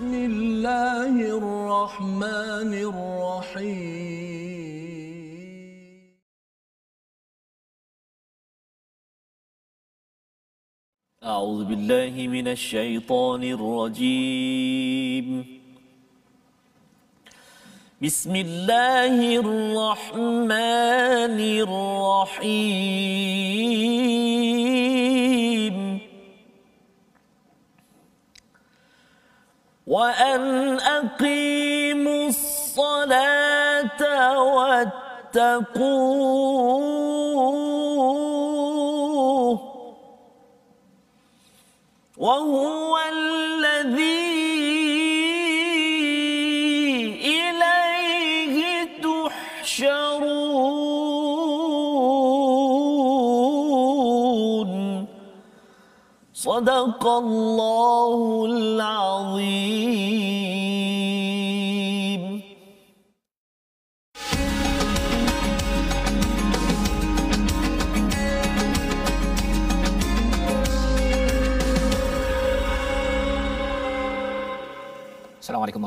بسم الله الرحمن الرحيم. أعوذ بالله من الشيطان الرجيم. بسم الله الرحمن الرحيم. وأن أقيموا الصلاة واتقوه وهو الذي صدق الله العظيم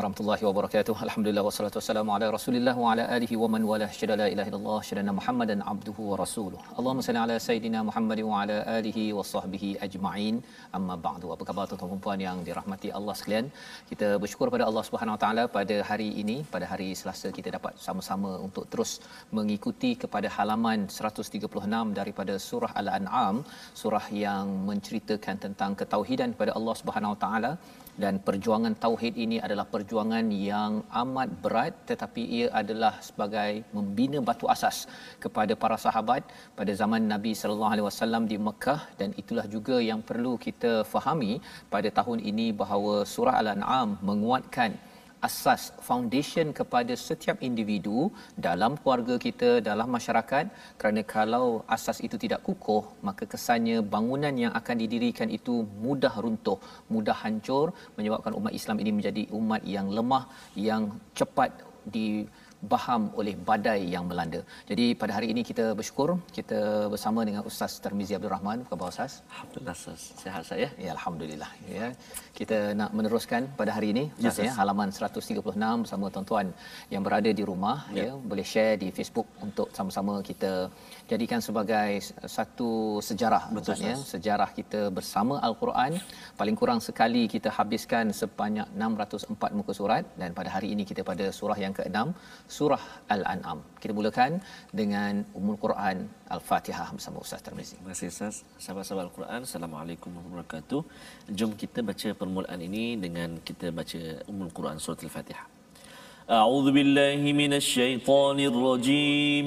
warahmatullahi wabarakatuh. Alhamdulillah wassalatu wassalamu ala Rasulillah wa ala alihi wa man wala syada la ilaha illallah syadana Muhammadan abduhu wa rasuluh. Allahumma salli ala sayidina Muhammad wa ala alihi wa sahbihi ajma'in. Amma ba'du. Apa khabar tuan-tuan dan puan yang dirahmati Allah sekalian? Kita bersyukur pada Allah Subhanahu wa taala pada hari ini, pada hari Selasa kita dapat sama-sama untuk terus mengikuti kepada halaman 136 daripada surah Al-An'am, surah yang menceritakan tentang ketauhidan kepada Allah Subhanahu wa taala dan perjuangan tauhid ini adalah perjuangan yang amat berat tetapi ia adalah sebagai membina batu asas kepada para sahabat pada zaman Nabi sallallahu alaihi wasallam di Mekah. Dan itulah juga yang perlu kita fahami pada tahun ini bahawa surah al-an'am menguatkan asas foundation kepada setiap individu dalam keluarga kita dalam masyarakat. Kerana kalau asas itu tidak kukuh maka kesannya bangunan yang akan didirikan itu mudah runtuh mudah hancur menyebabkan umat Islam ini menjadi umat yang lemah yang cepat di baham oleh badai yang melanda. Jadi pada hari ini kita bersyukur kita bersama dengan Ustaz Tarmizi Abdul Rahman. Apa khabar Ustaz? Alhamdulillah Ustaz. Sihat saya. Ya alhamdulillah ya. Kita nak meneruskan pada hari ini Ustaz ya, ya halaman 136 bersama tuan-tuan yang berada di rumah ya. ya boleh share di Facebook untuk sama-sama kita jadikan sebagai satu sejarah Betul, Ustaz ya. Sejarah kita bersama Al-Quran paling kurang sekali kita habiskan sebanyak 604 muka surat dan pada hari ini kita pada surah yang ke-6 surah Al-An'am. Kita mulakan dengan Ummul Quran Al-Fatihah bersama Ustaz Tarmizi. Terima kasih Ustaz. Sahabat-sahabat Al-Quran, Assalamualaikum warahmatullahi wabarakatuh. Jom kita baca permulaan ini dengan kita baca Ummul Quran Surah Al-Fatihah. أعوذ بالله من الشيطان الرجيم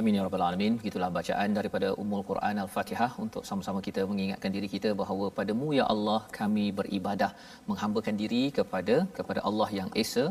Amin ya rabbal alamin. Begitulah bacaan daripada Ummul Quran Al-Fatihah untuk sama-sama kita mengingatkan diri kita bahawa padamu ya Allah kami beribadah menghambakan diri kepada kepada Allah yang Esa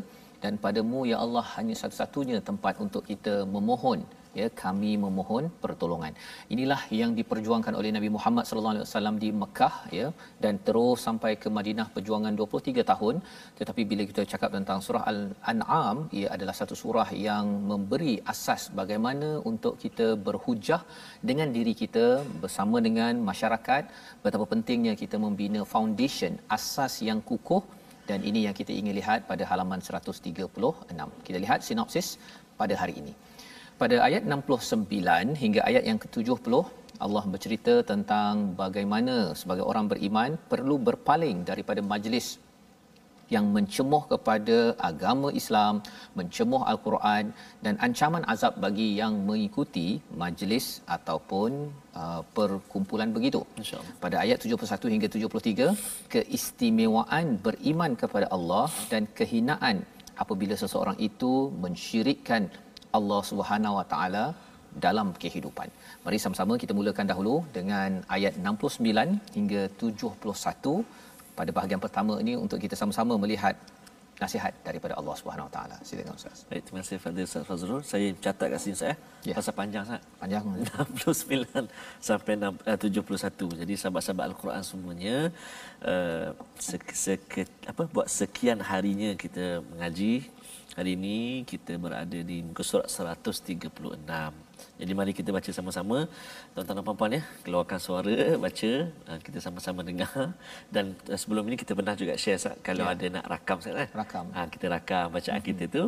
dan padamu ya Allah hanya satu-satunya tempat untuk kita memohon ya kami memohon pertolongan. Inilah yang diperjuangkan oleh Nabi Muhammad sallallahu alaihi wasallam di Mekah ya dan terus sampai ke Madinah perjuangan 23 tahun tetapi bila kita cakap tentang surah Al-An'am ia adalah satu surah yang memberi asas bagaimana untuk kita berhujah dengan diri kita bersama dengan masyarakat betapa pentingnya kita membina foundation asas yang kukuh dan ini yang kita ingin lihat pada halaman 136. Kita lihat sinopsis pada hari ini. Pada ayat 69 hingga ayat yang ke-70 Allah bercerita tentang bagaimana sebagai orang beriman perlu berpaling daripada majlis yang mencemoh kepada agama Islam, mencemoh al-Quran dan ancaman azab bagi yang mengikuti majlis ataupun uh, perkumpulan begitu. Pada ayat 71 hingga 73, keistimewaan beriman kepada Allah dan kehinaan apabila seseorang itu mensyirikkan Allah Subhanahu Wa Taala dalam kehidupan. Mari sama-sama kita mulakan dahulu dengan ayat 69 hingga 71 pada bahagian pertama ini untuk kita sama-sama melihat nasihat daripada Allah Subhanahu Wa Taala. Silakan Ustaz. Baik, terima kasih Fadil Ustaz Fazrul. Saya catat kat sini saya. Ya. Pasal panjang sangat. Panjang. 69 sampai 6, uh, 71. Jadi sahabat-sahabat Al-Quran semuanya uh, sek, sek, apa buat sekian harinya kita mengaji. Hari ini kita berada di muka surat 136. Jadi mari kita baca sama-sama. Tuan-tuan dan puan-puan ya, keluarkan suara, baca, uh, kita sama-sama dengar dan uh, sebelum ini kita pernah juga share kalau Ya. ada nak rakam Sat, eh. Rakam. Ha, kita rakam bacaan kita tu.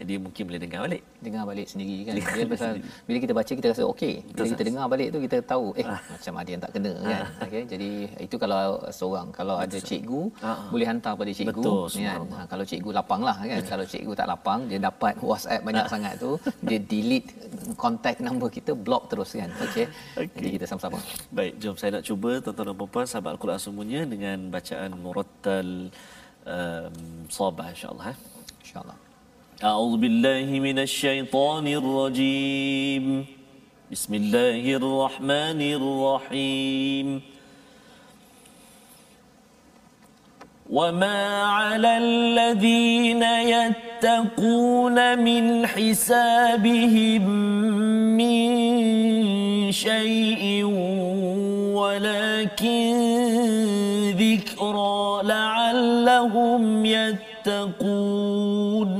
Jadi mungkin boleh dengar balik. dengar balik sendiri kan. Dengar Dia pasal bila kita baca kita rasa okey. Bila Betul, kita dengar balik tu kita tahu eh macam ada yang tak kena kan. Okey. Jadi itu kalau seorang kalau ada cikgu Ah, ah. boleh hantar pada cikgu Betul, kan. Ha, kalau cikgu lapang lah kan. Kalau cikgu tak lapang dia dapat WhatsApp banyak sangat tu dia delete contact number kita block terus kan. Okey. Okey. Jadi kita sama-sama. Baik, jom saya nak cuba tuan-tuan dan puan-puan sahabat Al-Quran semuanya dengan bacaan murattal um, sabah insya-Allah. Eh. Insya-Allah. أعوذ بالله من الشيطان الرجيم. بسم الله الرحمن الرحيم. وما على الذين يتقون من حسابهم من شيء ولكن ذكرى لعلهم يتقون.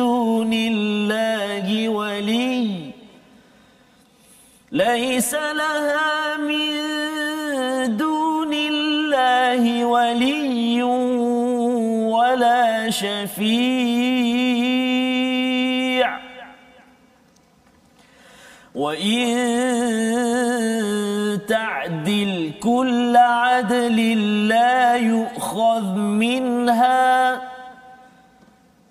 دون الله ولي. ليس لها من دون الله ولي ولا شفيع. وإن تعدل كل عدل لا يؤخذ منها.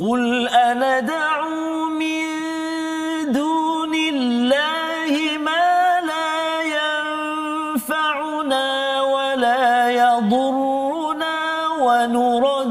قل أندعو من دون الله ما لا ينفعنا ولا يضرنا ونرد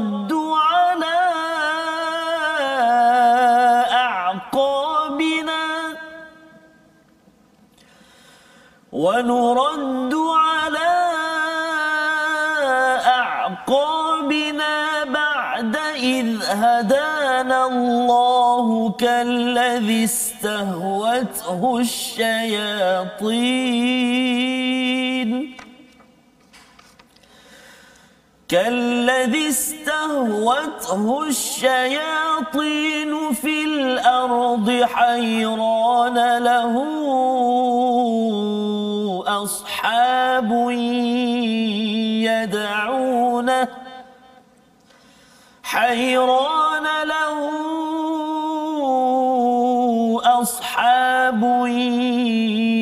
هدانا الله كالذي استهوته الشياطين. كالذي استهوته الشياطين في الأرض حيران له أصحاب يدعونه حيران له أصحاب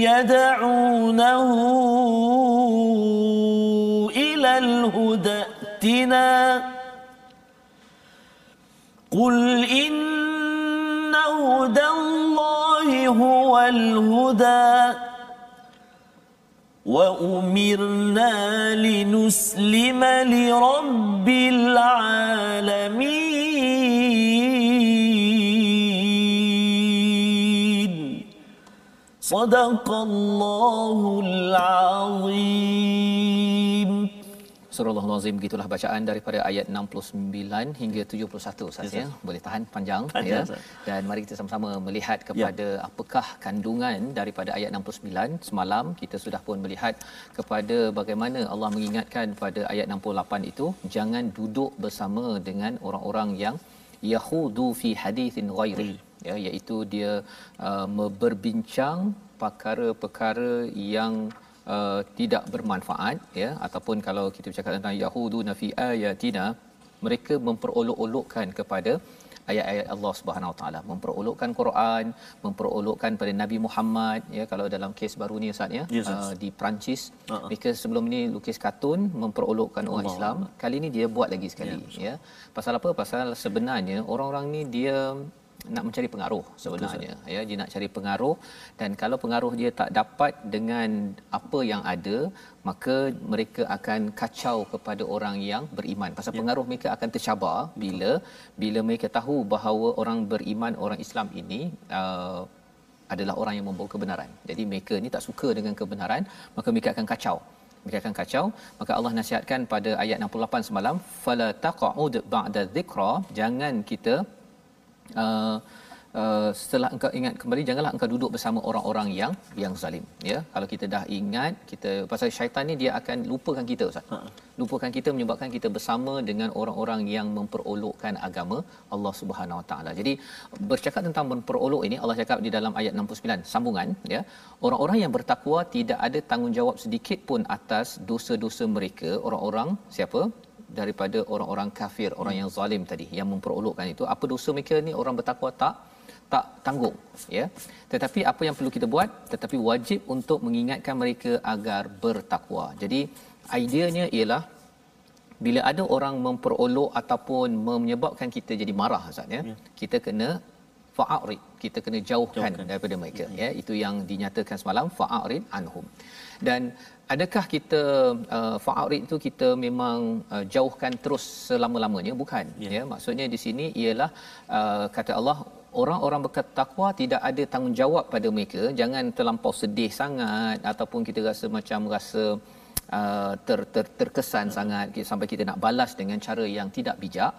يدعونه إلى الهدى ائتنا. قل إن هدى الله هو الهدى. وأمرنا لنسلم لرب العالمين. صدق الله العظيم. Surah Al-Azim gitulah bacaan daripada ayat 69 hingga 71 Ustaz ya. Boleh tahan panjang, Panjang, ya. Dan mari kita sama-sama melihat kepada ya. apakah kandungan daripada ayat 69 semalam kita sudah pun melihat kepada bagaimana Allah mengingatkan pada ayat 68 itu jangan duduk bersama dengan orang-orang yang yahudu fi hadithin ghairi ya iaitu dia uh, berbincang perkara-perkara yang uh, tidak bermanfaat ya ataupun kalau kita bercakap tentang yahudu nafi ayatina mereka memperolok-olokkan kepada ayat-ayat Allah Subhanahu Wa Taala. Memperolokkan Quran memperolokkan pada Nabi Muhammad ya kalau dalam kes baru ni Ustaz ya Yes, uh, di Perancis. Uh-uh. mereka sebelum ni lukis kartun memperolokkan orang Allah. Islam. Kali ni dia buat lagi sekali ya. Pasal apa? Pasal sebenarnya orang-orang ni dia nak mencari pengaruh sebenarnya ya dia nak cari pengaruh dan kalau pengaruh dia tak dapat dengan apa yang ada maka mereka akan kacau kepada orang yang beriman pasal ya. pengaruh mereka akan tercabar bila bila mereka tahu bahawa orang beriman orang Islam ini uh, adalah orang yang membawa kebenaran. Jadi mereka ni tak suka dengan kebenaran, maka mereka akan kacau. Mereka akan kacau. Maka Allah nasihatkan pada ayat 68 semalam, fala taq'ud ba'da dhikra, jangan kita uh, Uh, setelah engkau ingat kembali janganlah engkau duduk bersama orang-orang yang yang zalim ya. Kalau kita dah ingat kita pasal syaitan ni dia akan lupakan kita ustaz. Ha. lupakan kita menyebabkan kita bersama dengan orang-orang yang memperolokkan agama Allah Subhanahu Wa Taala. Jadi bercakap tentang memperolok ini Allah cakap di dalam ayat 69 sambungan ya. Orang-orang yang bertakwa tidak ada tanggungjawab sedikit pun atas dosa-dosa mereka. Orang-orang siapa daripada orang-orang kafir orang yang zalim tadi yang memperolokkan itu. Apa dosa mereka ni? Orang bertakwa tak tak tanggung ya. Tetapi apa yang perlu kita buat? Tetapi wajib untuk mengingatkan mereka agar bertakwa. Jadi ideanya ialah bila ada orang memperolok ataupun menyebabkan kita jadi marah Ustaz ya, ya. kita kena fa'arid kita kena jauhkan, jauhkan. daripada mereka ya. Itu yang dinyatakan semalam fa'arid anhum. Dan adakah kita uh, fa'arid itu kita memang uh, jauhkan terus selama-lamanya? Bukan ya, ya. Maksudnya di sini ialah uh, kata Allah orang-orang bertakwa tidak ada tanggungjawab pada mereka. Jangan terlampau sedih sangat ataupun kita rasa macam rasa uh, ter, ter, terkesan sangat sampai kita nak balas dengan cara yang tidak bijak.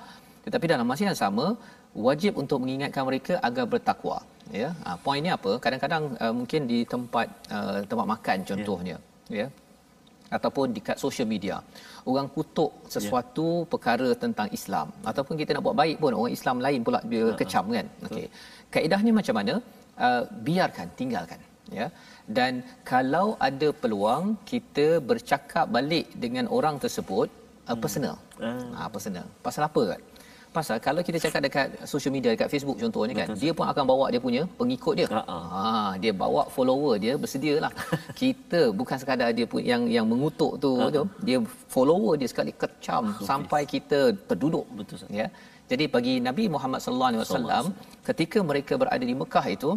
Tetapi dalam masa yang sama wajib untuk mengingatkan mereka agar bertakwa ya. Ha, poin ni apa? Kadang-kadang uh, mungkin di tempat uh, tempat makan contohnya ya yeah. ataupun dekat social media orang kutuk sesuatu yeah. perkara tentang Islam ataupun kita nak buat baik pun orang Islam lain pula dia uh-huh. kecam kan okey kaedahnya macam mana uh, biarkan tinggalkan ya dan kalau ada peluang kita bercakap balik dengan orang tersebut uh, personal hmm. uh. personal pasal apa kan pasal kalau kita cakap dekat social media dekat Facebook contohnya kan Betul. dia pun akan bawa dia punya pengikut dia uh-huh. ha dia bawa follower dia bersedialah kita bukan sekadar dia pun yang yang mengutuk tu uh-huh. tu dia follower dia sekali kecam okay. sampai kita terduduk Betul, ya jadi bagi Nabi Muhammad sallallahu alaihi wasallam ketika mereka berada di Mekah itu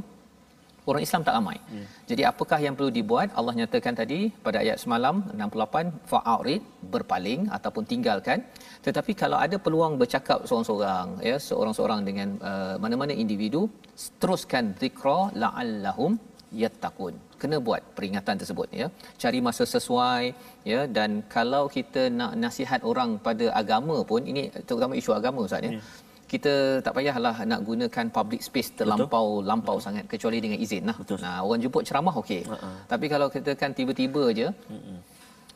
orang Islam tak ramai. Ya. Jadi apakah yang perlu dibuat? Allah nyatakan tadi pada ayat semalam 68 fa'arid berpaling ataupun tinggalkan. Tetapi kalau ada peluang bercakap seorang-seorang ya seorang-seorang dengan uh, mana-mana individu teruskan zikra la'allahum yattaqun. Kena buat peringatan tersebut ya. Cari masa sesuai ya dan kalau kita nak nasihat orang pada agama pun ini terutama isu agama Ustaz ya. ya kita tak payahlah nak gunakan public space terlampau Betul. lampau Betul. sangat kecuali dengan izin lah. Betul. Nah, orang jemput ceramah okey. Uh-uh. Tapi kalau kita kan tiba-tiba je uh-uh.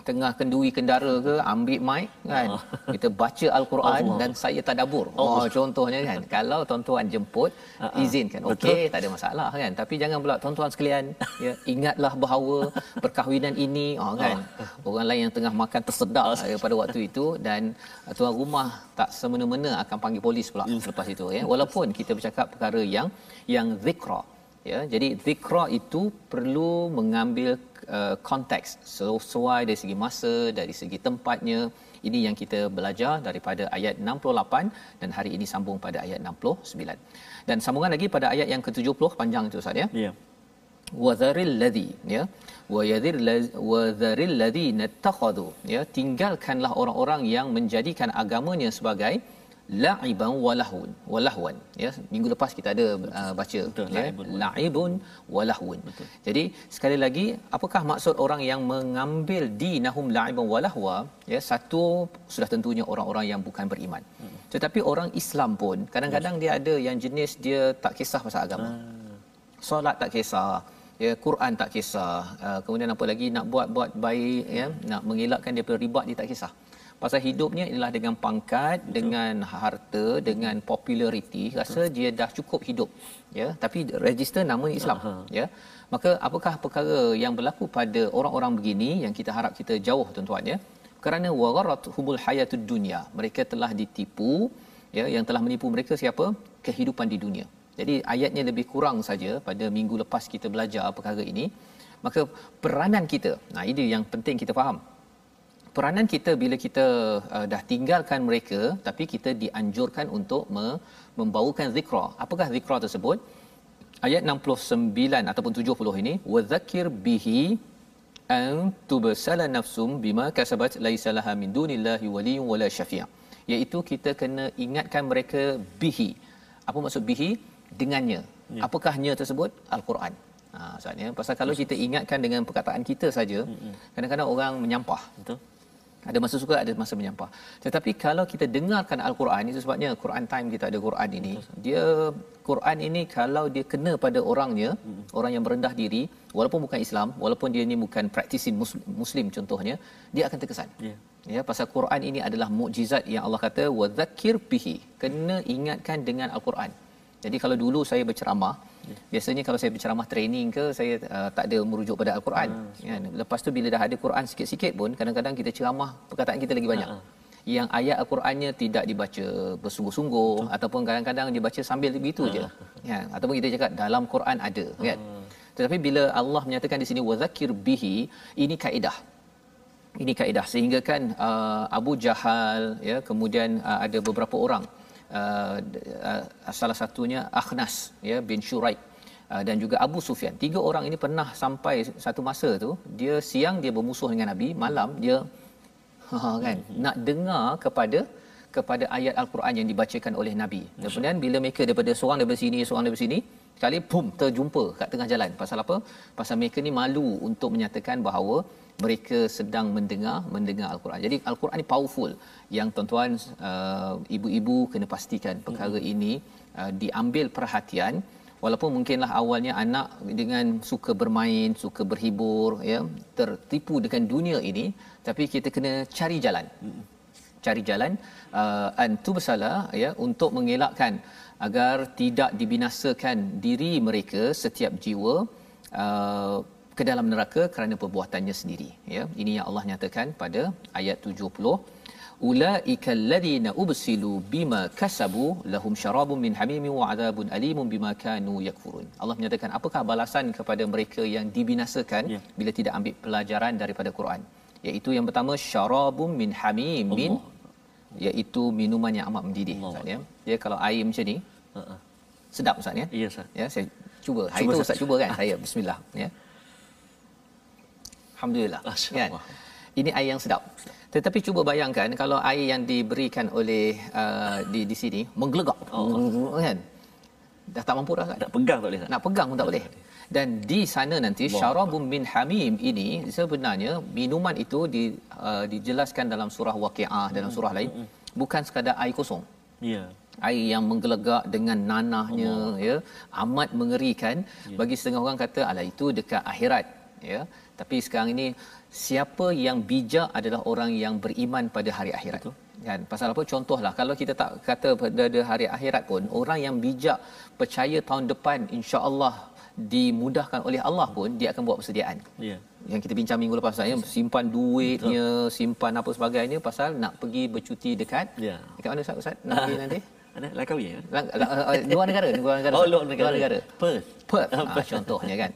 Tengah kenduri kendara ke ambil mic kan? Uh kita baca al-Quran Allah. dan saya tadabbur. Oh contohnya kan? Kalau tuan-tuan jemput uh-uh. izinkan. Okey tak ada masalah kan? Tapi jangan pula tuan-tuan sekalian ya ingatlah bahawa perkahwinan ini oh kan? Uh orang lain yang tengah makan tersedak uh pada waktu itu dan tuan rumah tak semena-mena akan panggil polis pula uh lepas itu ya. Walaupun kita bercakap perkara yang yang zikra ya jadi zikra itu perlu mengambil uh, konteks sesuai dari segi masa dari segi tempatnya. Ini yang kita belajar daripada ayat 68 dan hari ini sambung pada ayat 69 dan sambungan lagi pada ayat yang ke-70 panjang itu Ustaz ya? Ya. Wadharil ladhi ya. Wa yadhir wadharil ladhi nattakhadhu. Ya tinggalkanlah orang-orang yang menjadikan agamanya sebagai la'iban walahun walahwan ya minggu lepas kita ada uh, baca Betul, ya la'ibun walahun jadi sekali lagi apakah maksud orang yang mengambil dinahum la'iban walahwa ya satu sudah tentunya orang-orang yang bukan beriman. Hmm. tetapi orang Islam pun kadang-kadang yes. dia ada yang jenis dia tak kisah pasal agama. Hmm. solat tak kisah ya Quran tak kisah uh, kemudian apa lagi nak buat-buat baik ya nak mengelakkan daripada riba dia tak kisah pasal hidupnya ialah dengan pangkat Betul. dengan harta dengan populariti rasa Betul. dia dah cukup hidup ya. Tapi register nama Islam Aha. ya. Maka apakah perkara yang berlaku pada orang-orang begini yang kita harap kita jauh tuan-tuan ya? Kerana wagharat hubul hayatud dunya mereka telah ditipu ya. Yang telah menipu mereka siapa? Kehidupan di dunia. Jadi ayatnya lebih kurang saja pada minggu lepas kita belajar perkara ini. Maka peranan kita nah ini yang penting kita faham peranan kita bila kita uh, dah tinggalkan mereka tapi kita dianjurkan untuk me- membawakan zikra. Apakah zikra tersebut? Ayat 69 ataupun 70 ini wadzakir bihi an tubsala nafsum bima kasabat laisa laha min dunillahi waliyyun wala syafi' iaitu kita kena ingatkan mereka bihi. Apa maksud bihi? Dengannya. Ya. apakahnya tersebut? al-Quran. Ha maksudnya pasal kalau kita ingatkan dengan perkataan kita saja kadang-kadang orang menyampah. Betul ada masa suka ada masa menyampah. Tetapi kalau kita dengarkan al-Quran itu sebabnya Quran time kita ada Quran ini dia Quran ini kalau dia kena pada orangnya hmm. orang yang merendah diri walaupun bukan Islam walaupun dia ni bukan practicing muslim, muslim contohnya dia akan terkesan. Yeah. ya pasal Quran ini adalah mukjizat yang Allah kata wa dzakir bihi. Kena ingatkan dengan al-Quran jadi kalau dulu saya berceramah biasanya kalau saya berceramah training ke saya uh, tak ada merujuk pada al-Quran hmm. kan lepas tu bila dah ada Quran sikit-sikit pun kadang-kadang kita ceramah perkataan kita lagi banyak hmm. yang ayat al-Qurannya tidak dibaca bersungguh-sungguh Betul. ataupun kadang-kadang dibaca sambil begitu hmm. je kan ataupun kita cakap dalam Quran ada kan tetapi bila Allah menyatakan di sini wazakir bihi ini kaedah ini kaedah sehingga kan uh, Abu Jahal ya kemudian uh, ada beberapa orang uh, uh, salah satunya Akhnas ya bin Shuraik uh, dan juga Abu Sufyan. Tiga orang ini pernah sampai satu masa tu dia siang dia bermusuh dengan Nabi, malam dia ha kan nak dengar kepada kepada ayat al-Quran yang dibacakan oleh Nabi. Kemudian bila mereka daripada seorang daripada sini, seorang daripada sini, sekali pum terjumpa kat tengah jalan. Pasal apa? Pasal mereka ni malu untuk menyatakan bahawa mereka sedang mendengar mendengar al-Quran. Jadi al-Quran ni powerful yang tuan-tuan uh, ibu-ibu kena pastikan perkara hmm. ini uh, diambil perhatian walaupun mungkinlah awalnya anak dengan suka bermain, suka berhibur ya, tertipu dengan dunia ini tapi kita kena cari jalan. Hmm. Cari jalan uh, antu bersalah ya untuk mengelakkan agar tidak dibinasakan diri mereka setiap jiwa uh, ke dalam neraka kerana perbuatannya sendiri ya. Ini yang Allah nyatakan pada ayat 70 ulaika alladhina ubsilu bima kasabu lahum syarabun min hamimin wa adabun alimun bima kanu yakfurun. Allah menyatakan apakah balasan kepada mereka yang dibinasakan ya. bila tidak ambil pelajaran daripada Quran? Iaitu yang pertama syarabun min hamimin iaitu minuman yang amat mendidih Ustaz ya. Dia kalau air macam ni uh-uh. sedap Ustaz ya ya Ustaz ya saya cuba hari cuba, tu Ustaz cuba kan saya bismillah ya Alhamdulillah. Kan? Ini air yang sedap. Tetapi cuba bayangkan kalau air yang diberikan oleh uh, di di sini menggelegak. Oh. Kan? Dah tak mampu dah kan? Nak pegang tak boleh. Nak pegang pun tak boleh. Dan di sana nanti syarabun min hamim ini sebenarnya minuman itu di uh, dijelaskan dalam surah Waqiah dalam surah lain hmm. bukan sekadar air kosong. Ya. Yeah. Air yang menggelegak dengan nanahnya Allah. ya amat mengerikan yeah. bagi setengah orang kata ala itu dekat akhirat ya tapi sekarang ini siapa yang bijak adalah orang yang beriman pada hari akhirat Betul. kan pasal apa contohlah kalau kita tak kata pada hari akhirat pun orang yang bijak percaya tahun depan insya-Allah dimudahkan oleh Allah pun dia akan buat persediaan. Ya. Yeah. Yang kita bincang minggu lepas saya simpan duitnya, Betul. simpan apa sebagainya pasal nak pergi bercuti dekat. Ya. Yeah. Dekat mana Ustaz? Ustaz nak pergi nanti? Ada Langkawi ya? Lang, lang, uh, luar negara, luar negara. Oh, luar negara. Luar negara. Perth. Perth. Ha, contohnya kan.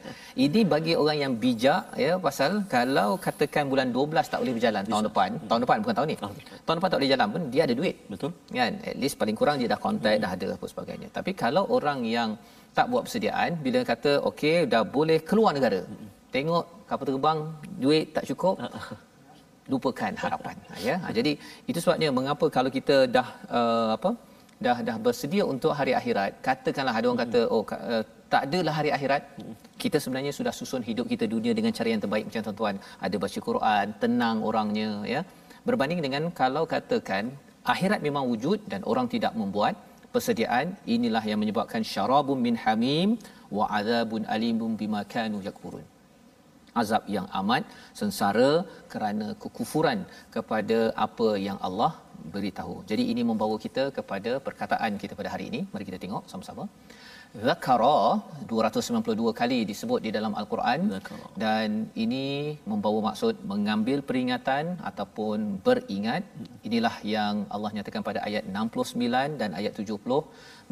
Ini bagi orang yang bijak ya pasal kalau katakan bulan 12 tak boleh berjalan Bisa. tahun depan, hmm. tahun depan bukan tahun ni. Oh. Tahun depan tak boleh jalan pun dia ada duit. Betul. Kan? At least paling kurang dia dah kontak, hmm. dah ada apa sebagainya. Tapi kalau orang yang tak buat persediaan bila kata okey dah boleh keluar negara tengok kapal terbang duit tak cukup lupakan harapan ya ha, jadi itu sebabnya mengapa kalau kita dah uh, apa dah dah bersedia untuk hari akhirat katakanlah ada orang kata oh uh, tak adalah hari akhirat kita sebenarnya sudah susun hidup kita dunia dengan cara yang terbaik macam tuan-tuan. Ada baca Quran tenang orangnya ya. Berbanding dengan kalau katakan akhirat memang wujud dan orang tidak membuat persediaan inilah yang menyebabkan syarabun min hamim wa azabun alimun bima kanu yakfurun azab yang amat sengsara kerana kekufuran kepada apa yang Allah beritahu. Jadi ini membawa kita kepada perkataan kita pada hari ini. Mari kita tengok sama-sama. Zakara 292 kali disebut di dalam al-Quran Zakara. dan ini membawa maksud mengambil peringatan ataupun beringat. Inilah yang Allah nyatakan pada ayat 69 dan ayat 70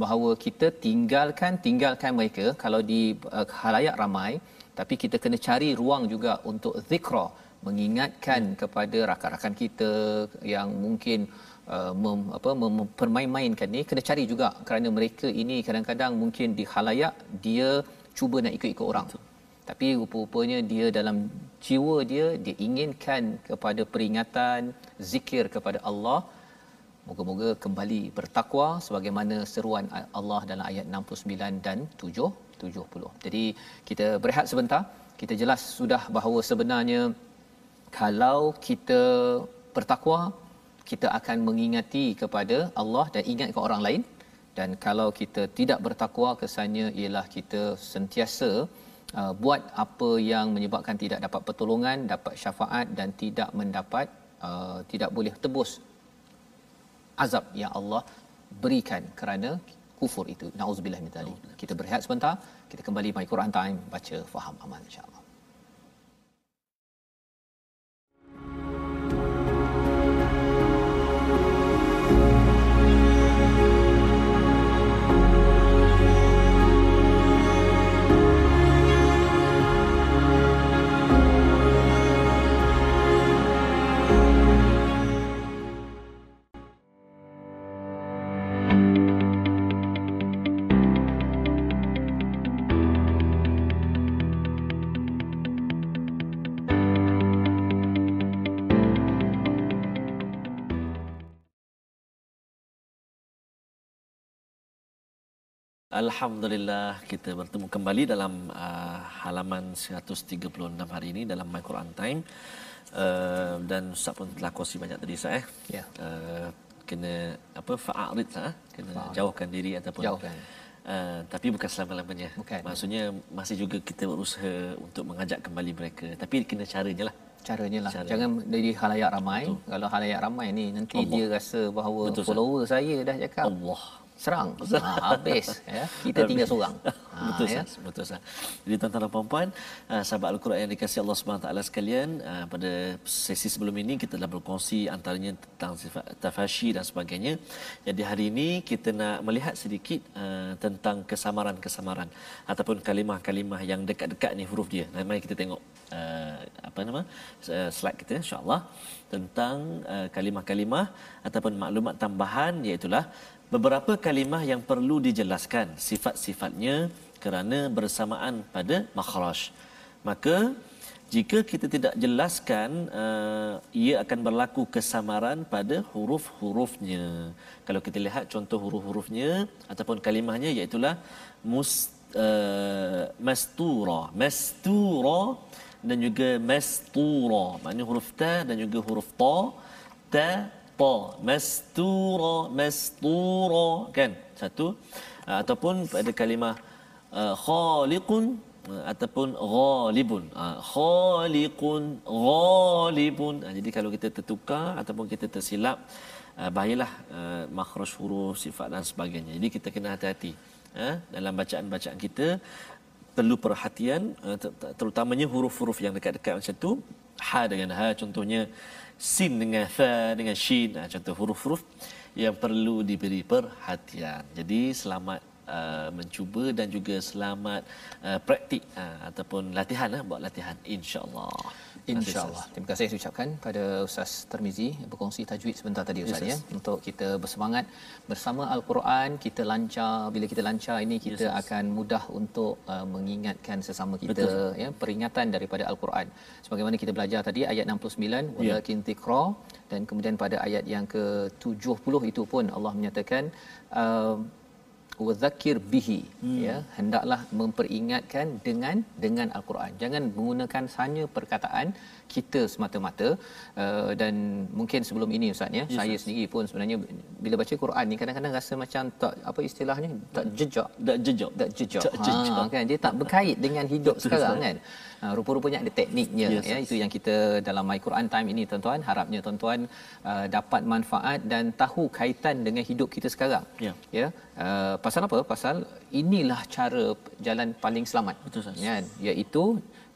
bahawa kita tinggalkan tinggalkan mereka kalau di uh, halayak ramai tapi kita kena cari ruang juga untuk zikra mengingatkan kepada rakan-rakan kita yang mungkin uh, mem, apa mempermain-mainkan ni kena cari juga. Kerana mereka ini kadang-kadang mungkin di halayak dia cuba nak ikut-ikut orang. Betul. tapi rupa-rupanya dia dalam jiwa dia dia inginkan kepada peringatan zikir kepada Allah. Moga-moga kembali bertakwa sebagaimana seruan Allah dalam ayat 69 dan 7 70. Jadi kita berehat sebentar. Kita jelas sudah bahawa sebenarnya kalau kita bertakwa, kita akan mengingati kepada Allah dan ingat ke orang lain. Dan kalau kita tidak bertakwa, kesannya ialah kita sentiasa uh, buat apa yang menyebabkan tidak dapat pertolongan, dapat syafaat dan tidak mendapat, uh, tidak boleh tebus azab yang Allah berikan kerana kufur itu. Nauzubillah min. Kita berehat sebentar. Kita kembali My Quran Time baca faham amal insya-Allah. Alhamdulillah kita bertemu kembali dalam uh, halaman 136 hari ini dalam My Quran Time uh, dan Ustaz pun telah kongsi banyak tadi Ustaz eh. Ya. Uh, kena apa fa'arid sah, kena fa'arid. jauhkan diri ataupun jauhkan. Uh, tapi bukan selama-lamanya. Bukan. Maksudnya masih juga kita berusaha untuk mengajak kembali mereka. Tapi kena caranya lah. Caranya lah. Cara. Jangan dari halayak ramai. Betul. Kalau halayak ramai ni nanti Allah. dia rasa bahawa Betul, follower sah. saya dah cakap. Allah serang. Ha, habis ya. Kita tinggal seorang. Ha, betul ya? betul sah jadi tuan-tuan dan puan-puan uh, sahabat al-Quran yang dikasihi Allah Subhanahu taala sekalian uh, pada sesi sebelum ini kita telah berkongsi antaranya tentang sifat tafashi dan sebagainya. Jadi hari ini kita nak melihat sedikit uh, tentang kesamaran-kesamaran ataupun kalimah-kalimah yang dekat-dekat ni huruf dia. Nah, mari kita tengok uh, apa nama uh, slide kita insyaallah tentang uh, kalimah-kalimah ataupun maklumat tambahan iaitu beberapa kalimah yang perlu dijelaskan sifat-sifatnya kerana bersamaan pada makhraj. Maka jika kita tidak jelaskan uh, ia akan berlaku kesamaran pada huruf-hurufnya. Kalau kita lihat contoh huruf-hurufnya ataupun kalimahnya iaitu mus uh, mastura, mastura dan juga mastura. Maknanya huruf ta dan juga huruf ta, ta ta mastura mastura kan? Satu. Uh, ataupun pada kalimah uh, khaliqun uh, ataupun ghalibun. Khaliqun ghalibun. Jadi kalau kita tertukar ataupun kita tersilap bahayalah makhraj huruf sifat dan sebagainya. Jadi kita kena hati-hati dalam bacaan-bacaan kita. Perlu perhatian terutamanya huruf-huruf yang dekat-dekat macam tu. Ha dengan ha contohnya sin dengan fa dengan shin nah, contoh huruf-huruf yang perlu diberi perhatian jadi selamat uh, mencuba dan juga selamat uh, praktik uh, ataupun latihan uh, buat latihan insya-Allah. InsyaAllah. Terima kasih saya ucapkan pada Ustaz Termizi berkongsi tajwid sebentar tadi Ustaz yes, ya untuk kita bersemangat bersama Al-Quran kita lancar bila kita lancar ini kita yes, akan mudah untuk uh, mengingatkan sesama kita Betul. ya peringatan daripada Al-Quran. Sebagaimana kita belajar tadi ayat 69 ya. walakin tikra dan kemudian pada ayat yang ke-70 itu pun Allah menyatakan uh, wadzakir bihi hmm. ya. Hendaklah memperingatkan dengan dengan al-Quran. Jangan menggunakan hanya perkataan kita semata-mata. Uh, dan mungkin sebelum ini ustaz ya yes, saya sendiri pun sebenarnya bila baca Quran ni kadang-kadang rasa macam tak apa istilahnya tak jejak. Tak jejak. Tak jejak, tak jejak. Ha, kan? Dia tak berkait dengan hidup sekarang kan uh, rupa-rupanya ada tekniknya yes, ya. Itu yang kita dalam my Quran time ini tuan-tuan. Harapnya tuan-tuan uh, dapat manfaat dan tahu kaitan dengan hidup kita sekarang. Yeah. ya. Uh, pasal apa? Pasal inilah cara jalan paling selamat. Betul ya iaitu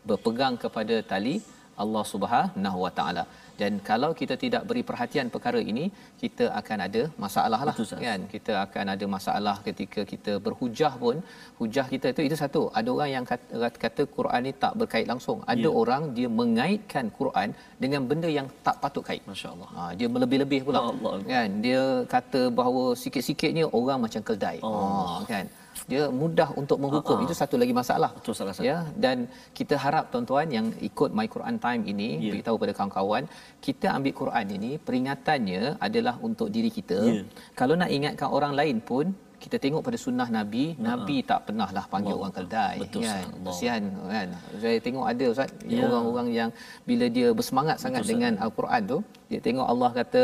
berpegang kepada tali Allah Subhanahu Wa Taala. Dan kalau kita tidak beri perhatian perkara ini, kita akan ada masalah lah Betul, kan. Kita akan ada masalah ketika kita berhujah pun, hujah kita itu itu satu. Ada orang yang kata, kata Quran ni tak berkait langsung. Ada ya. orang dia mengaitkan Quran dengan benda yang tak patut kait. Masya-Allah. Ha, dia melebih-lebih pula. Allah. Kan? Dia kata bahawa sikit-sikitnya orang macam keldai. Oh. Ha, kan? Dia mudah untuk menghukum uh-huh. itu satu lagi masalah betul salah satu ya dan kita harap tuan-tuan yang ikut my Quran time ini yeah. beritahu pada kawan-kawan kita ambil Quran ini peringatannya adalah untuk diri kita yeah. kalau nak ingatkan orang lain pun kita tengok pada sunnah nabi uh-huh. nabi tak pernahlah panggil Allah. orang keldai betul kan kesian kan saya tengok ada ustaz yeah. orang-orang yang bila dia bersemangat betul sangat dengan al-Quran tu dia tengok Allah kata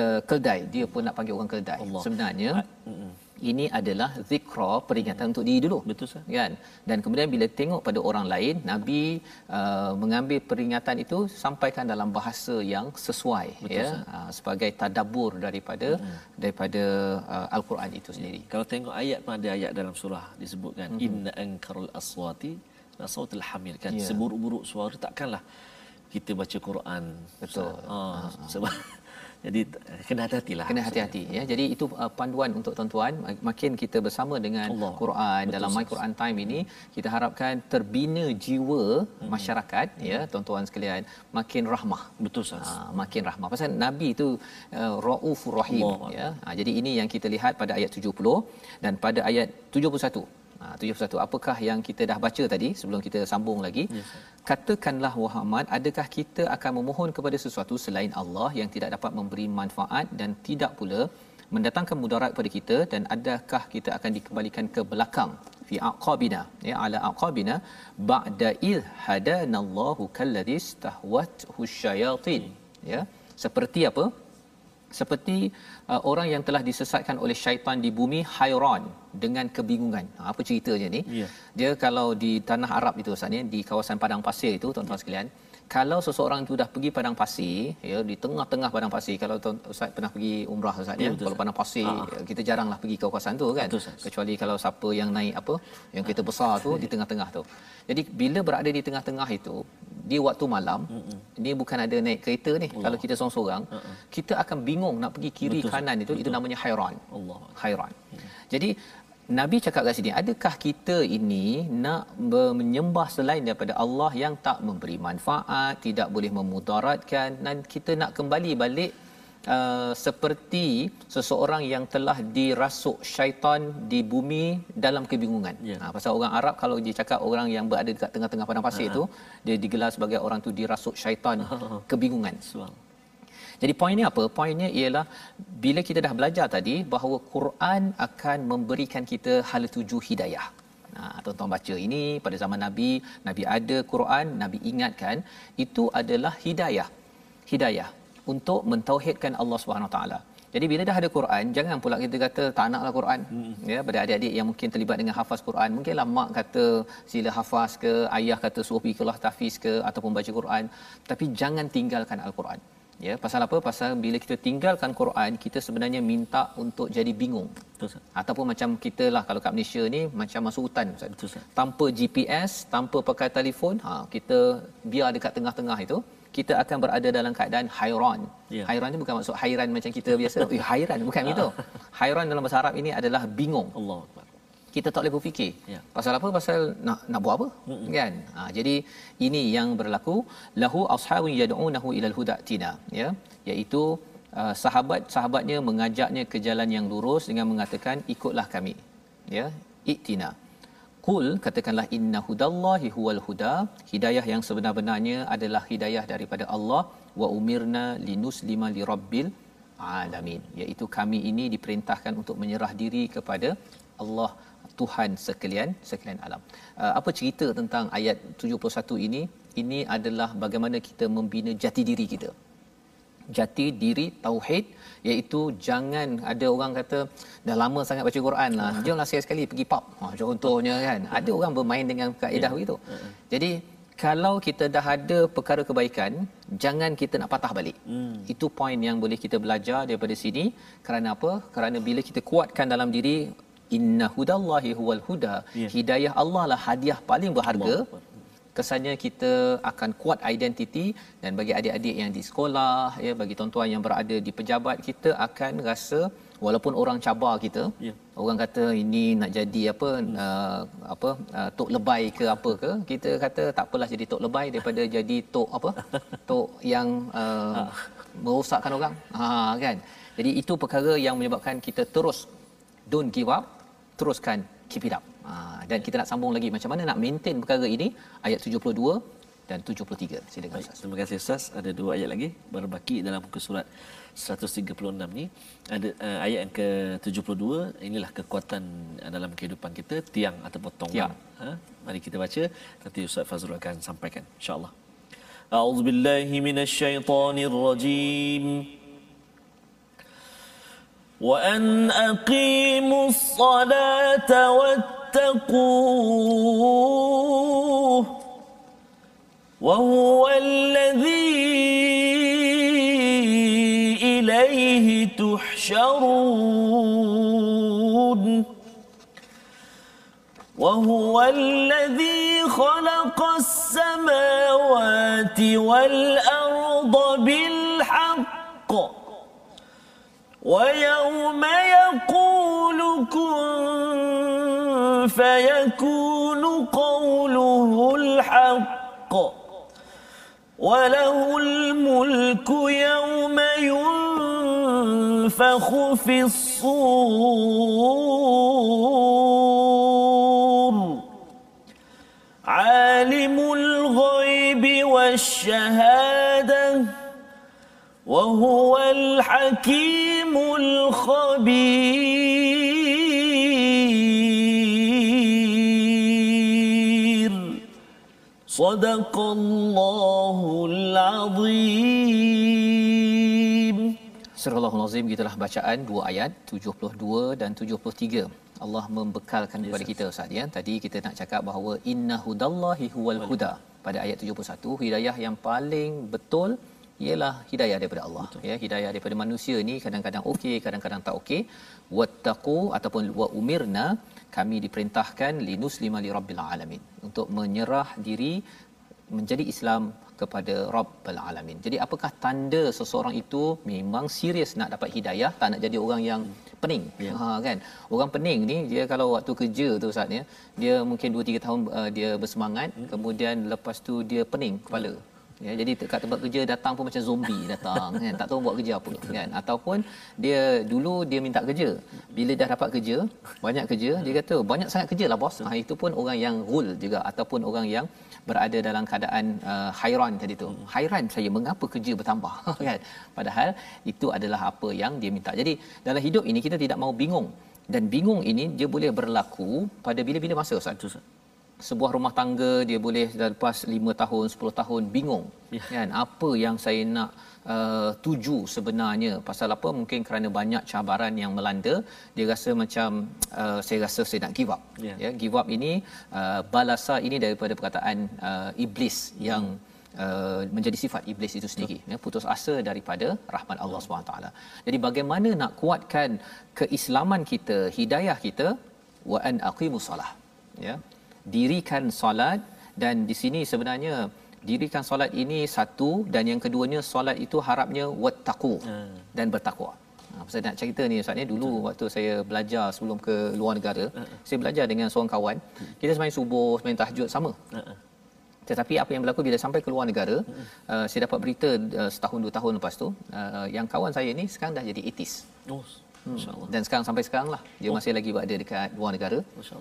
uh, keldai dia pun nak panggil orang keldai Allah. sebenarnya ini adalah zikra peringatan untuk diri dulu. Betul sah. kan? Dan kemudian bila tengok pada orang lain nabi uh, mengambil peringatan itu sampaikan dalam bahasa yang sesuai betul, ya uh, sebagai tadabbur daripada hmm. daripada uh, al-Quran itu sendiri. Kalau tengok ayat pun ada ayat dalam surah disebutkan hmm. inna ankarul aswati sautul hamir kan? Yeah. seburuk-buruk suara takkanlah kita baca Quran. Betul. Ha, sebab jadi kena hati-hatilah. Kena hati-hati ya. Jadi itu uh, panduan untuk tuan-tuan makin kita bersama dengan Allah. Quran Betul dalam My Quran Time ini kita harapkan terbina jiwa hmm. masyarakat hmm. ya tuan-tuan sekalian makin rahmah. Betul sah. Ha, makin rahmah. Pasal Nabi itu uh, Raufur Rahim Allah. ya. Ha, jadi ini yang kita lihat pada ayat 70 dan pada ayat 71 Ha, 71. Apakah yang kita dah baca tadi sebelum kita sambung lagi? Yes, Katakanlah Muhammad, adakah kita akan memohon kepada sesuatu selain Allah yang tidak dapat memberi manfaat dan tidak pula mendatangkan mudarat kepada kita? Dan adakah kita akan dikembalikan ke belakang? Fi aqabina ya ala aqabina ba'da il hadanallahu kalladhi stahwat husyayatin ya seperti apa seperti uh, orang yang telah disesatkan oleh syaitan di bumi hairan dengan kebingungan. Ha, apa ceritanya ni? Yeah. Dia kalau di tanah Arab itu Ustaz ni di kawasan padang pasir itu tuan-tuan yeah. sekalian, kalau seseorang itu dah pergi padang pasir ya di tengah-tengah padang pasir kalau tuan ustaz pernah pergi umrah ustaz ya, ya kalau padang pasir ha. kita jaranglah pergi ke kawasan tu kan betul, kecuali kalau siapa yang naik apa yang kereta besar tu di tengah-tengah tu jadi bila berada di tengah-tengah itu di waktu malam Mm-mm. ini bukan ada naik kereta ni Allah. kalau kita seorang-seorang kita akan bingung nak pergi kiri betul, kanan itu betul. itu namanya hairan Allah hairan hmm. jadi Nabi cakap kat sini, adakah kita ini nak menyembah selain daripada Allah yang tak memberi manfaat, tidak boleh memudaratkan dan kita nak kembali balik uh, seperti seseorang yang telah dirasuk syaitan di bumi dalam kebingungan. Yeah. Ha, pasal orang Arab kalau dia cakap orang yang berada dekat tengah-tengah padang pasir itu, uh-huh. dia digelar sebagai orang tu dirasuk syaitan kebingungan. Jadi poinnya apa? Poinnya ialah bila kita dah belajar tadi bahawa Quran akan memberikan kita hala tuju hidayah. Nah, tuan-tuan baca ini pada zaman Nabi, Nabi ada Quran, Nabi ingatkan itu adalah hidayah. Hidayah untuk mentauhidkan Allah Subhanahu taala. Jadi bila dah ada Quran, jangan pula kita kata tak naklah Quran. Hmm. Ya, pada adik-adik yang mungkin terlibat dengan hafaz Quran, mungkinlah mak kata sila hafaz ke, ayah kata suruh pergi kelas tahfiz ke ataupun baca Quran, tapi jangan tinggalkan Al-Quran ya pasal apa pasal bila kita tinggalkan Quran kita sebenarnya minta untuk jadi bingung betul sah. ataupun macam kita lah kalau kat Malaysia ni macam masuk hutan betul sah. tanpa GPS tanpa pakai telefon ha kita biar dekat tengah-tengah itu kita akan berada dalam keadaan hairan. Ya. Hairan ni bukan maksud hairan macam kita biasa. Eh, hairan bukan begitu. Hairan dalam bahasa Arab ini adalah bingung. Allah. Kita tak boleh berfikir. Ya. Pasal apa? Pasal nak nak buat apa? Mm-mm. Kan? Ha, jadi ini yang berlaku lahu ashabun yad'unahu ilal huda tina ya iaitu uh, sahabat-sahabatnya mengajaknya ke jalan yang lurus dengan mengatakan ikutlah kami ya iktina Qul katakanlah inna hudallahi huwal huda hidayah yang sebenar-benarnya adalah hidayah daripada Allah wa umirna linuslima lirabbil alamin iaitu kami ini diperintahkan untuk menyerah diri kepada Allah Tuhan sekalian sekalian alam. Uh, apa cerita tentang ayat 71 ini? Ini adalah bagaimana kita membina jati diri kita. Jati diri tauhid iaitu jangan ada orang kata dah lama sangat baca Quran lah. Jomlah sekali-sekali pergi pub. Ha, contohnya kan. Ada orang bermain dengan kaedah yeah. begitu. Jadi kalau kita dah ada perkara kebaikan, jangan kita nak patah balik. Hmm. Itu poin yang boleh kita belajar daripada sini. Kerana apa? Kerana bila kita kuatkan dalam diri inna hudallahi huwal huda yeah. hidayah Allah lah hadiah paling berharga Allah. kesannya kita akan kuat identiti dan bagi adik-adik yang di sekolah ya bagi tuan-tuan yang berada di pejabat kita akan rasa walaupun orang cabar kita yeah. orang kata ini nak jadi apa hmm. uh, apa uh, tok lebay ke apa ke kita kata tak apalah jadi tok lebay daripada jadi tok apa tok yang uh, ah. merosakkan orang ha kan jadi itu perkara yang menyebabkan kita terus don't give up teruskan keep it up. Ha, dan kita nak sambung lagi macam mana nak maintain perkara ini ayat 72 dan 73. Silakan Ustaz. Terima kasih Ustaz. Ada dua ayat lagi berbaki dalam muka surat 136 ni. Ada uh, ayat yang ke-72 inilah kekuatan dalam kehidupan kita tiang ataupun tonggang. Ya. Ha? Mari kita baca nanti Ustaz Fazrul akan sampaikan insya-Allah. A'udzubillahi minasyaitonirrajim. rajim. وأن أقيموا الصلاة واتقوه وهو الذي إليه تحشرون. وهو الذي خلق السماوات والأرض بالحق. ويوم يقول كن فيكون قوله الحق. وله الملك يوم ينفخ في الصور. عالم الغيب والشهادة وهو الحكيم الخبير صدق الله العظيم Surah Al-Azim gitulah bacaan dua ayat 72 dan 73. Allah membekalkan yes, kepada kita Ustaz ya. Tadi kita nak cakap bahawa inna hudallahi huwal huda. Pada ayat 71 hidayah yang paling betul ialah hidayah daripada Allah Betul. ya hidayah daripada manusia ni kadang-kadang okey kadang-kadang tak okey wattaqu ataupun wa umirna kami diperintahkan linuslima li rabbil alamin untuk menyerah diri menjadi Islam kepada Rabbul Alamin. Jadi apakah tanda seseorang itu memang serius nak dapat hidayah, tak nak jadi orang yang pening. Ya. Ha kan. Orang pening ni dia kalau waktu kerja tu Ustaz ya, dia mungkin 2 3 tahun uh, dia bersemangat, hmm. kemudian lepas tu dia pening kepala. Hmm ya jadi dekat tempat kerja datang pun macam zombie datang kan? Tak tahu buat kerja apa kan? Ataupun dia dulu dia minta kerja. Bila dah dapat kerja banyak kerja dia kata banyak sangat kerja lah bos. Ha, itu pun orang yang rule juga ataupun orang yang berada dalam keadaan uh, hairan tadi tu. Hairan saya mengapa kerja bertambah kan? Padahal itu adalah apa yang dia minta. Jadi dalam hidup ini kita tidak mau bingung. Dan bingung ini dia boleh berlaku pada bila-bila masa Ustaz sebuah rumah tangga dia boleh lepas 5 tahun 10 tahun bingung. Ya. kan? Apa yang saya nak uh, tuju sebenarnya? Pasal apa? Mungkin kerana banyak cabaran yang melanda. Dia rasa macam uh, saya rasa saya nak give up. Ya, ya give up ini uh, balasa ini daripada perkataan uh, iblis yang Uh, menjadi sifat iblis itu sendiri. Ya, putus asa daripada rahmat Allah SWT jadi bagaimana nak kuatkan keislaman kita hidayah kita? Wa an aqimus salah. Ya dirikan solat dan di sini sebenarnya dirikan solat ini satu dan yang keduanya solat itu harapnya wattaqu hmm. dan bertakwa Ha, saya nak cerita ni Ustaz ni dulu Betul. waktu saya belajar sebelum ke luar negara, uh-uh. saya belajar dengan seorang kawan. Kita sembahyang subuh, sembahyang tahajud sama. Uh-uh. Tetapi apa yang berlaku bila sampai ke luar negara, uh-uh. uh, saya dapat berita uh, setahun dua tahun lepas tu, uh, yang kawan saya ni sekarang dah jadi etis. Oh. Hmm. Dan sekarang sampai sekarang lah dia oh. masih lagi berada dekat luar negara.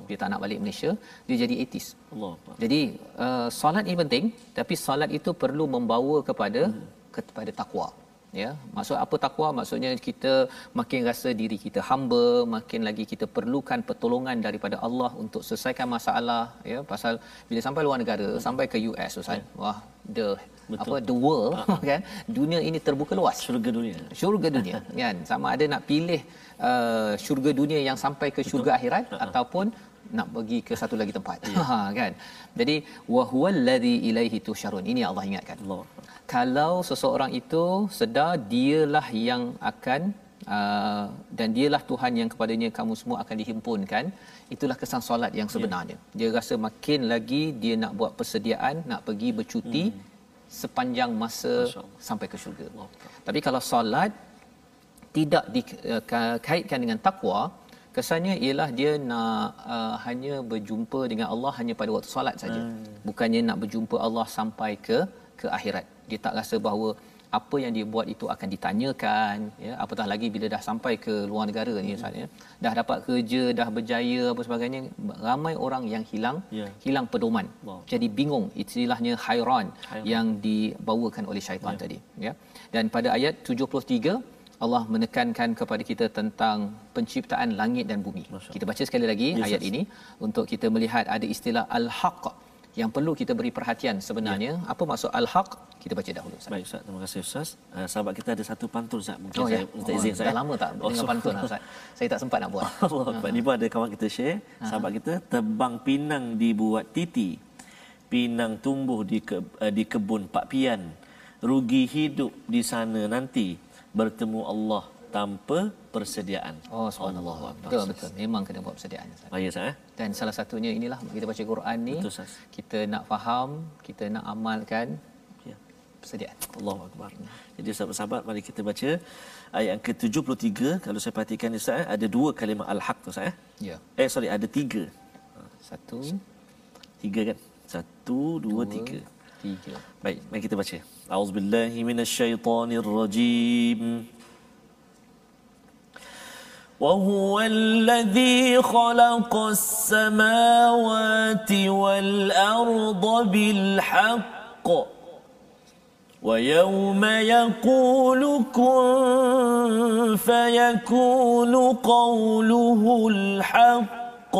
Dia tak nak balik Malaysia, dia jadi etis. Allah. Jadi uh, solat ini penting, tapi solat itu perlu membawa kepada hmm. kepada takwa ya maksud apa takwa? Maksudnya kita makin rasa diri kita hamba makin lagi kita perlukan pertolongan daripada Allah untuk selesaikan masalah ya pasal bila sampai luar negara hmm. sampai ke US ustaz. Ya. wah the Betul. apa the world uh kan? Dunia ini terbuka luas. Syurga dunia. Syurga dunia kan? Sama ada nak pilih uh, syurga dunia yang sampai ke Betul. syurga akhirat uh ataupun nak pergi ke satu lagi tempat. Ya. ha kan? Jadi wa huwal ladzi ilaihi tusyarun ini Allah ingatkan. Allah kalau seseorang itu sedar dialah yang akan uh, dan dialah Tuhan yang kepadanya kamu semua akan dihimpunkan itulah kesan solat yang sebenarnya yeah. dia rasa makin lagi dia nak buat persediaan nak pergi bercuti hmm. sepanjang masa sampai ke syurga Allah. tapi kalau solat tidak dikaitkan uh, dengan takwa kesannya ialah dia nak uh, hanya berjumpa dengan Allah hanya pada waktu solat saja hmm. bukannya nak berjumpa Allah sampai ke ke akhirat dia tak rasa bahawa apa yang dia buat itu akan ditanyakan ya apatah lagi bila dah sampai ke luar negara ni ustaz ya dah dapat kerja dah berjaya apa sebagainya ramai orang yang hilang yeah. hilang pedoman wow. jadi bingung istilahnya hairan yang dibawakan oleh syaitan yeah. tadi ya dan pada ayat 73 Allah menekankan kepada kita tentang penciptaan langit dan bumi. Kita baca sekali lagi yes, ayat yes. ini untuk kita melihat ada istilah al-haq yang perlu kita beri perhatian sebenarnya ya. apa maksud al-haq kita baca dahulu Ustaz. Baik Ustaz, terima kasih Ustaz. Uh, sahabat kita ada satu pantun Ustaz. Mungkin oh, saya ya? izin oh, saya. Dah lama tak oh, dengar pantun lah, Ustaz. Saya tak sempat nak buat. Allah, uh-huh. ni pun ada kawan kita share. Uh-huh. Sahabat kita tebang pinang dibuat titi. Pinang tumbuh di ke, uh, di kebun Pak Pian. Rugi hidup di sana nanti bertemu Allah tanpa persediaan. Oh, subhanallah. Betul, betul. Memang kena buat persediaan. Ya, sah, eh? Dan salah satunya inilah kita baca Quran ni, betul, kita nak faham, kita nak amalkan ya. persediaan. Allahu Akbar. Jadi sahabat-sahabat, mari kita baca ayat yang ke-73. Kalau saya perhatikan, Ustaz, eh, ada dua kalimah Al-Haq tu, Ustaz. Eh? Ya. Eh, sorry, ada tiga. Satu. Tiga kan? Satu, dua, dua tiga. Tiga. Baik, mari kita baca. A'udzubillahi minasyaitonirrajim. rajim. وهو الذي خلق السماوات والأرض بالحق. ويوم يقول كن فيكون قوله الحق.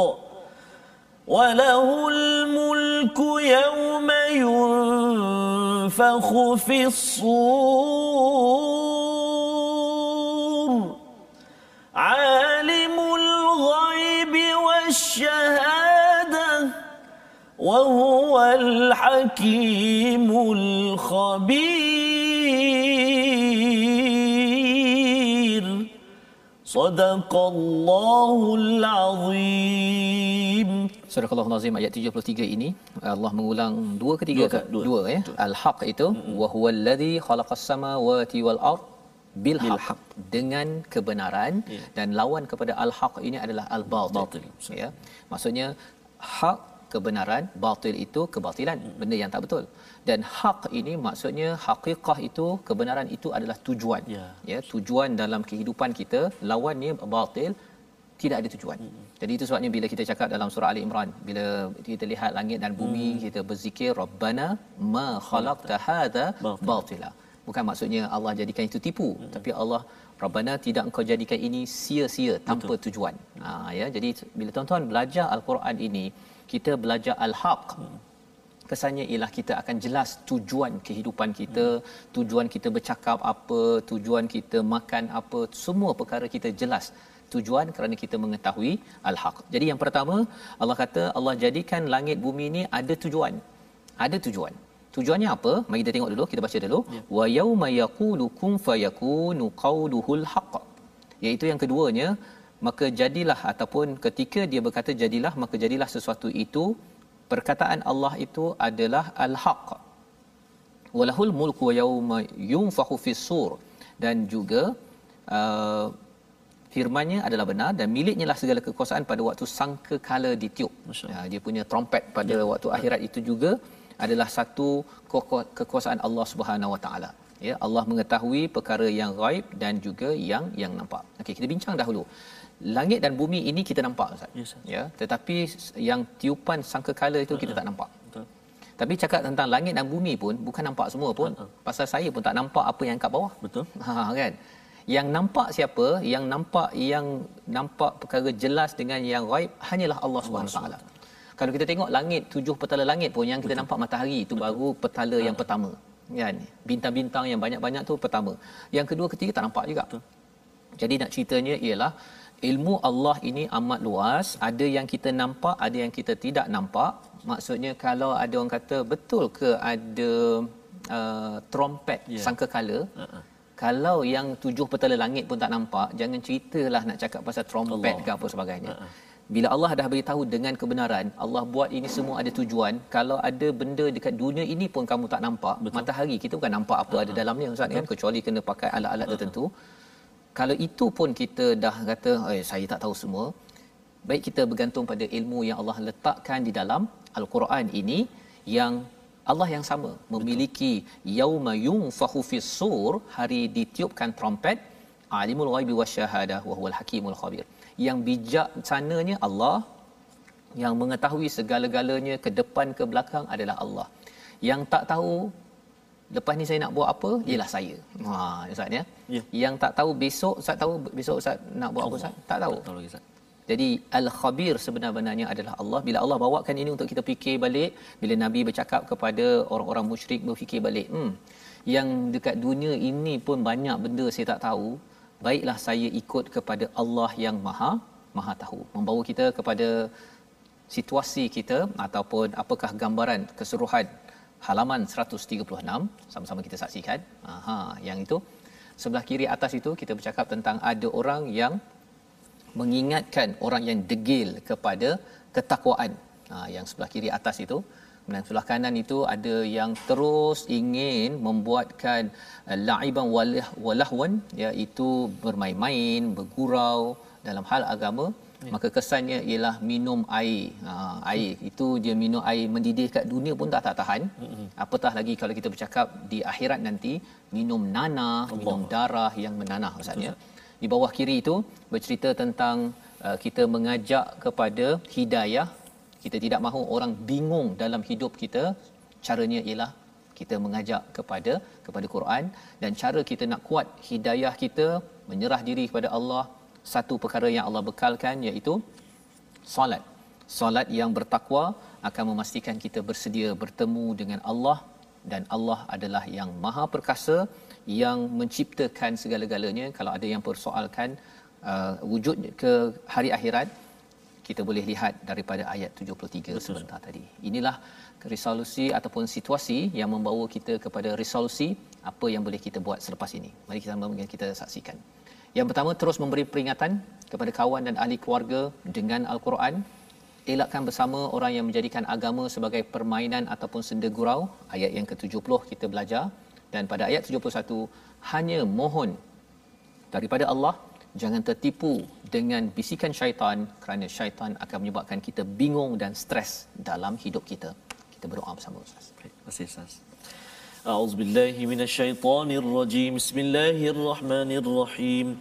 وله الملك يوم ينفخ في الصور. الحكيم الخبير صدق الله العظيم Surah Al-Nazim ayat 73 ini Allah mengulang dua ketiga dua, dua, dua ya al-haq itu wa huwal ladzi khalaqas samawati wal ard bil haq dengan kebenaran yeah. dan lawan kepada al haq ini adalah al batil ya maksudnya hak kebenaran batil itu kebatilan hmm. benda yang tak betul dan hak ini maksudnya hakikah itu kebenaran itu adalah tujuan yeah. ya tujuan dalam kehidupan kita lawannya batil tidak ada tujuan. Hmm. Jadi itu sebabnya bila kita cakap dalam surah Ali Imran, bila kita lihat langit dan bumi, hmm. kita berzikir Rabbana ma khalaqta hadha batila bukan maksudnya Allah jadikan itu tipu hmm. tapi Allah Rabbana tidak engkau jadikan ini sia-sia tanpa Betul. tujuan. Ha ya jadi bila tuan-tuan belajar al-Quran ini kita belajar al-haq hmm. kesannya ialah kita akan jelas tujuan kehidupan kita, hmm. tujuan kita bercakap apa, tujuan kita makan apa, semua perkara kita jelas tujuan kerana kita mengetahui al-haq. Jadi yang pertama Allah kata Allah jadikan langit bumi ini ada tujuan. Ada tujuan. Tujuannya apa? Mari kita tengok dulu, kita baca dulu. Ya. Wa yauma yaqulu kun fayakunu qawluhul haqq. Iaitu yang keduanya, maka jadilah ataupun ketika dia berkata jadilah, maka jadilah sesuatu itu perkataan Allah itu adalah al-haq. Walahul mulku yauma yunfakhu fis-sur dan juga uh, firmannya adalah benar dan miliknya lah segala kekuasaan pada waktu sangka kala ditiup. Ya, dia punya trompet pada ya. waktu akhirat itu juga adalah satu kekuasaan Allah Subhanahu Wa Taala. Ya, Allah mengetahui perkara yang gaib dan juga yang yang nampak. Okey, kita bincang dahulu. Langit dan bumi ini kita nampak Ustaz. Yes, ya, tetapi yang tiupan sangkakala itu kita tak nampak. Betul. Tapi cakap tentang langit dan bumi pun bukan nampak semua pun. Uh-huh. Pasal saya pun tak nampak apa yang kat bawah. Betul. Ha kan? Yang nampak siapa? Yang nampak yang nampak perkara jelas dengan yang gaib hanyalah Allah Subhanahu taala. Kalau kita tengok langit, tujuh petala langit pun yang kita Betul. nampak matahari itu Betul. baru petala uh-huh. yang pertama. Kan? Bintang-bintang yang banyak-banyak tu pertama. Yang kedua, ketiga tak nampak juga. Betul. Jadi nak ceritanya ialah ilmu Allah ini amat luas ada yang kita nampak ada yang kita tidak nampak maksudnya kalau ada orang kata betul ke ada uh, trompet yeah. sangkakala uh-uh. kalau yang tujuh petala langit pun tak nampak jangan ceritalah nak cakap pasal trompet Allah. ke apa sebagainya uh-uh. bila Allah dah beritahu dengan kebenaran Allah buat ini semua ada tujuan kalau ada benda dekat dunia ini pun kamu tak nampak betul. matahari kita bukan nampak apa uh-uh. ada dalamnya ustaz kan kecuali kena pakai alat-alat uh-uh. tertentu kalau itu pun kita dah kata eh saya tak tahu semua. Baik kita bergantung pada ilmu yang Allah letakkan di dalam al-Quran ini yang Allah yang sama memiliki yauma yunfahu fis sur hari ditiupkan trompet alimul ghaibi wasyahadah wa huwal hakimul khabir. Yang bijaksananya Allah yang mengetahui segala-galanya ke depan ke belakang adalah Allah. Yang tak tahu lepas ni saya nak buat apa ialah saya. Ha ustaz ya. ya. Yang tak tahu besok ustaz tahu besok ustaz nak buat apa ustaz? Tak tahu. Tak tahu lagi ustaz. Jadi al-khabir sebenarnya adalah Allah. Bila Allah bawakan ini untuk kita fikir balik, bila Nabi bercakap kepada orang-orang musyrik berfikir balik, hmm yang dekat dunia ini pun banyak benda saya tak tahu. Baiklah saya ikut kepada Allah yang Maha Maha tahu. Membawa kita kepada situasi kita ataupun apakah gambaran keseluruhan halaman 136 sama-sama kita saksikan. Aha, yang itu sebelah kiri atas itu kita bercakap tentang ada orang yang mengingatkan orang yang degil kepada ketakwaan. Ha, yang sebelah kiri atas itu dan sebelah kanan itu ada yang terus ingin membuatkan uh, laiban walahwan iaitu bermain-main, bergurau dalam hal agama ya. maka kesannya ialah minum air. Ha, air. Itu dia minum air mendidih kat dunia pun tak tak tahan. Mm-hmm. apatah lagi kalau kita bercakap di akhirat nanti minum nanah Allah. minum darah yang menanah ustaz ya. Di bawah kiri itu bercerita tentang uh, kita mengajak kepada hidayah. Kita tidak mahu orang bingung dalam hidup kita. Caranya ialah kita mengajak kepada kepada Quran. Dan cara kita nak kuat hidayah kita menyerah diri kepada Allah satu perkara yang Allah bekalkan iaitu solat. Solat yang bertakwa akan memastikan kita bersedia bertemu dengan Allah dan Allah adalah yang maha perkasa yang menciptakan segala-galanya kalau ada yang persoalkan uh, wujud ke hari akhirat kita boleh lihat daripada ayat 73 Betul. sebentar tadi inilah resolusi ataupun situasi yang membawa kita kepada resolusi apa yang boleh kita buat selepas ini mari kita sama kita saksikan yang pertama terus memberi peringatan kepada kawan dan ahli keluarga dengan al-Quran. Elakkan bersama orang yang menjadikan agama sebagai permainan ataupun senda gurau. Ayat yang ke-70 kita belajar dan pada ayat 71 hanya mohon daripada Allah jangan tertipu dengan bisikan syaitan kerana syaitan akan menyebabkan kita bingung dan stres dalam hidup kita. Kita berdoa bersama Ustaz. Terima kasih Ustaz. أعوذ بالله من الشيطان الرجيم. بسم الله الرحمن الرحيم.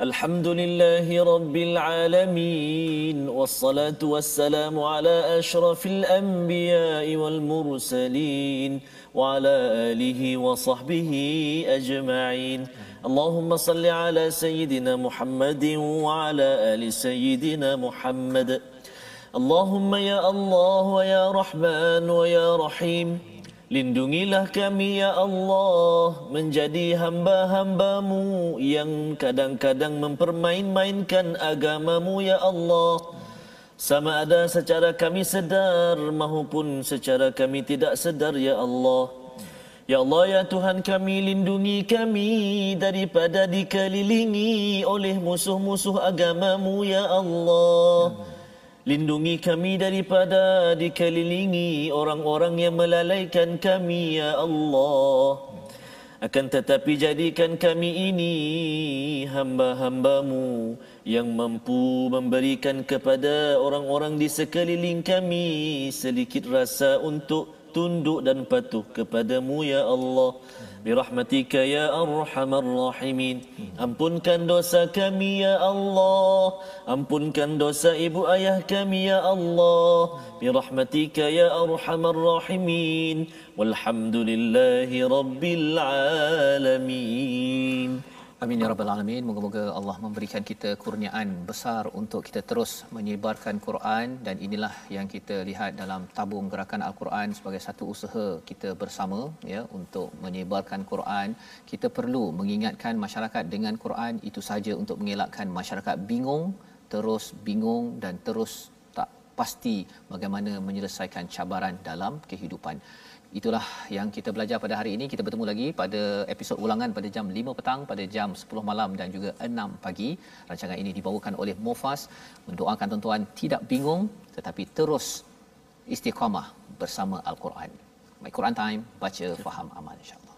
الحمد لله رب العالمين والصلاة والسلام على أشرف الأنبياء والمرسلين وعلى آله وصحبه أجمعين. اللهم صل على سيدنا محمد وعلى آل سيدنا محمد. اللهم يا الله ويا رحمن ويا رحيم. Lindungilah kami ya Allah menjadi hamba-hambamu yang kadang-kadang mempermain-mainkan agamamu ya Allah. Sama ada secara kami sedar maupun secara kami tidak sedar ya Allah. Ya Allah ya Tuhan kami lindungi kami daripada dikelilingi oleh musuh-musuh agamamu ya Allah. Hmm. Lindungi kami daripada dikelilingi orang-orang yang melalaikan kami, Ya Allah. Akan tetapi jadikan kami ini hamba-hambamu yang mampu memberikan kepada orang-orang di sekeliling kami sedikit rasa untuk tunduk dan patuh kepadamu ya Allah birahmatika ya arhamar rahimin. Ampunkan dosa kami ya Allah. Ampunkan dosa ibu ayah kami ya Allah. Birahmatika ya arhamar rahimin. Walhamdulillahi rabbil alamin Amin ya rabbal alamin. Moga-moga Allah memberikan kita kurniaan besar untuk kita terus menyebarkan Quran dan inilah yang kita lihat dalam tabung gerakan Al-Quran sebagai satu usaha kita bersama ya untuk menyebarkan Quran. Kita perlu mengingatkan masyarakat dengan Quran itu saja untuk mengelakkan masyarakat bingung, terus bingung dan terus tak pasti bagaimana menyelesaikan cabaran dalam kehidupan. Itulah yang kita belajar pada hari ini. Kita bertemu lagi pada episod ulangan pada jam 5 petang, pada jam 10 malam dan juga 6 pagi. Rancangan ini dibawakan oleh Mofas. Mendoakan tuan-tuan tidak bingung tetapi terus istiqamah bersama Al-Quran. My Quran Time, baca, faham, amal insyaAllah.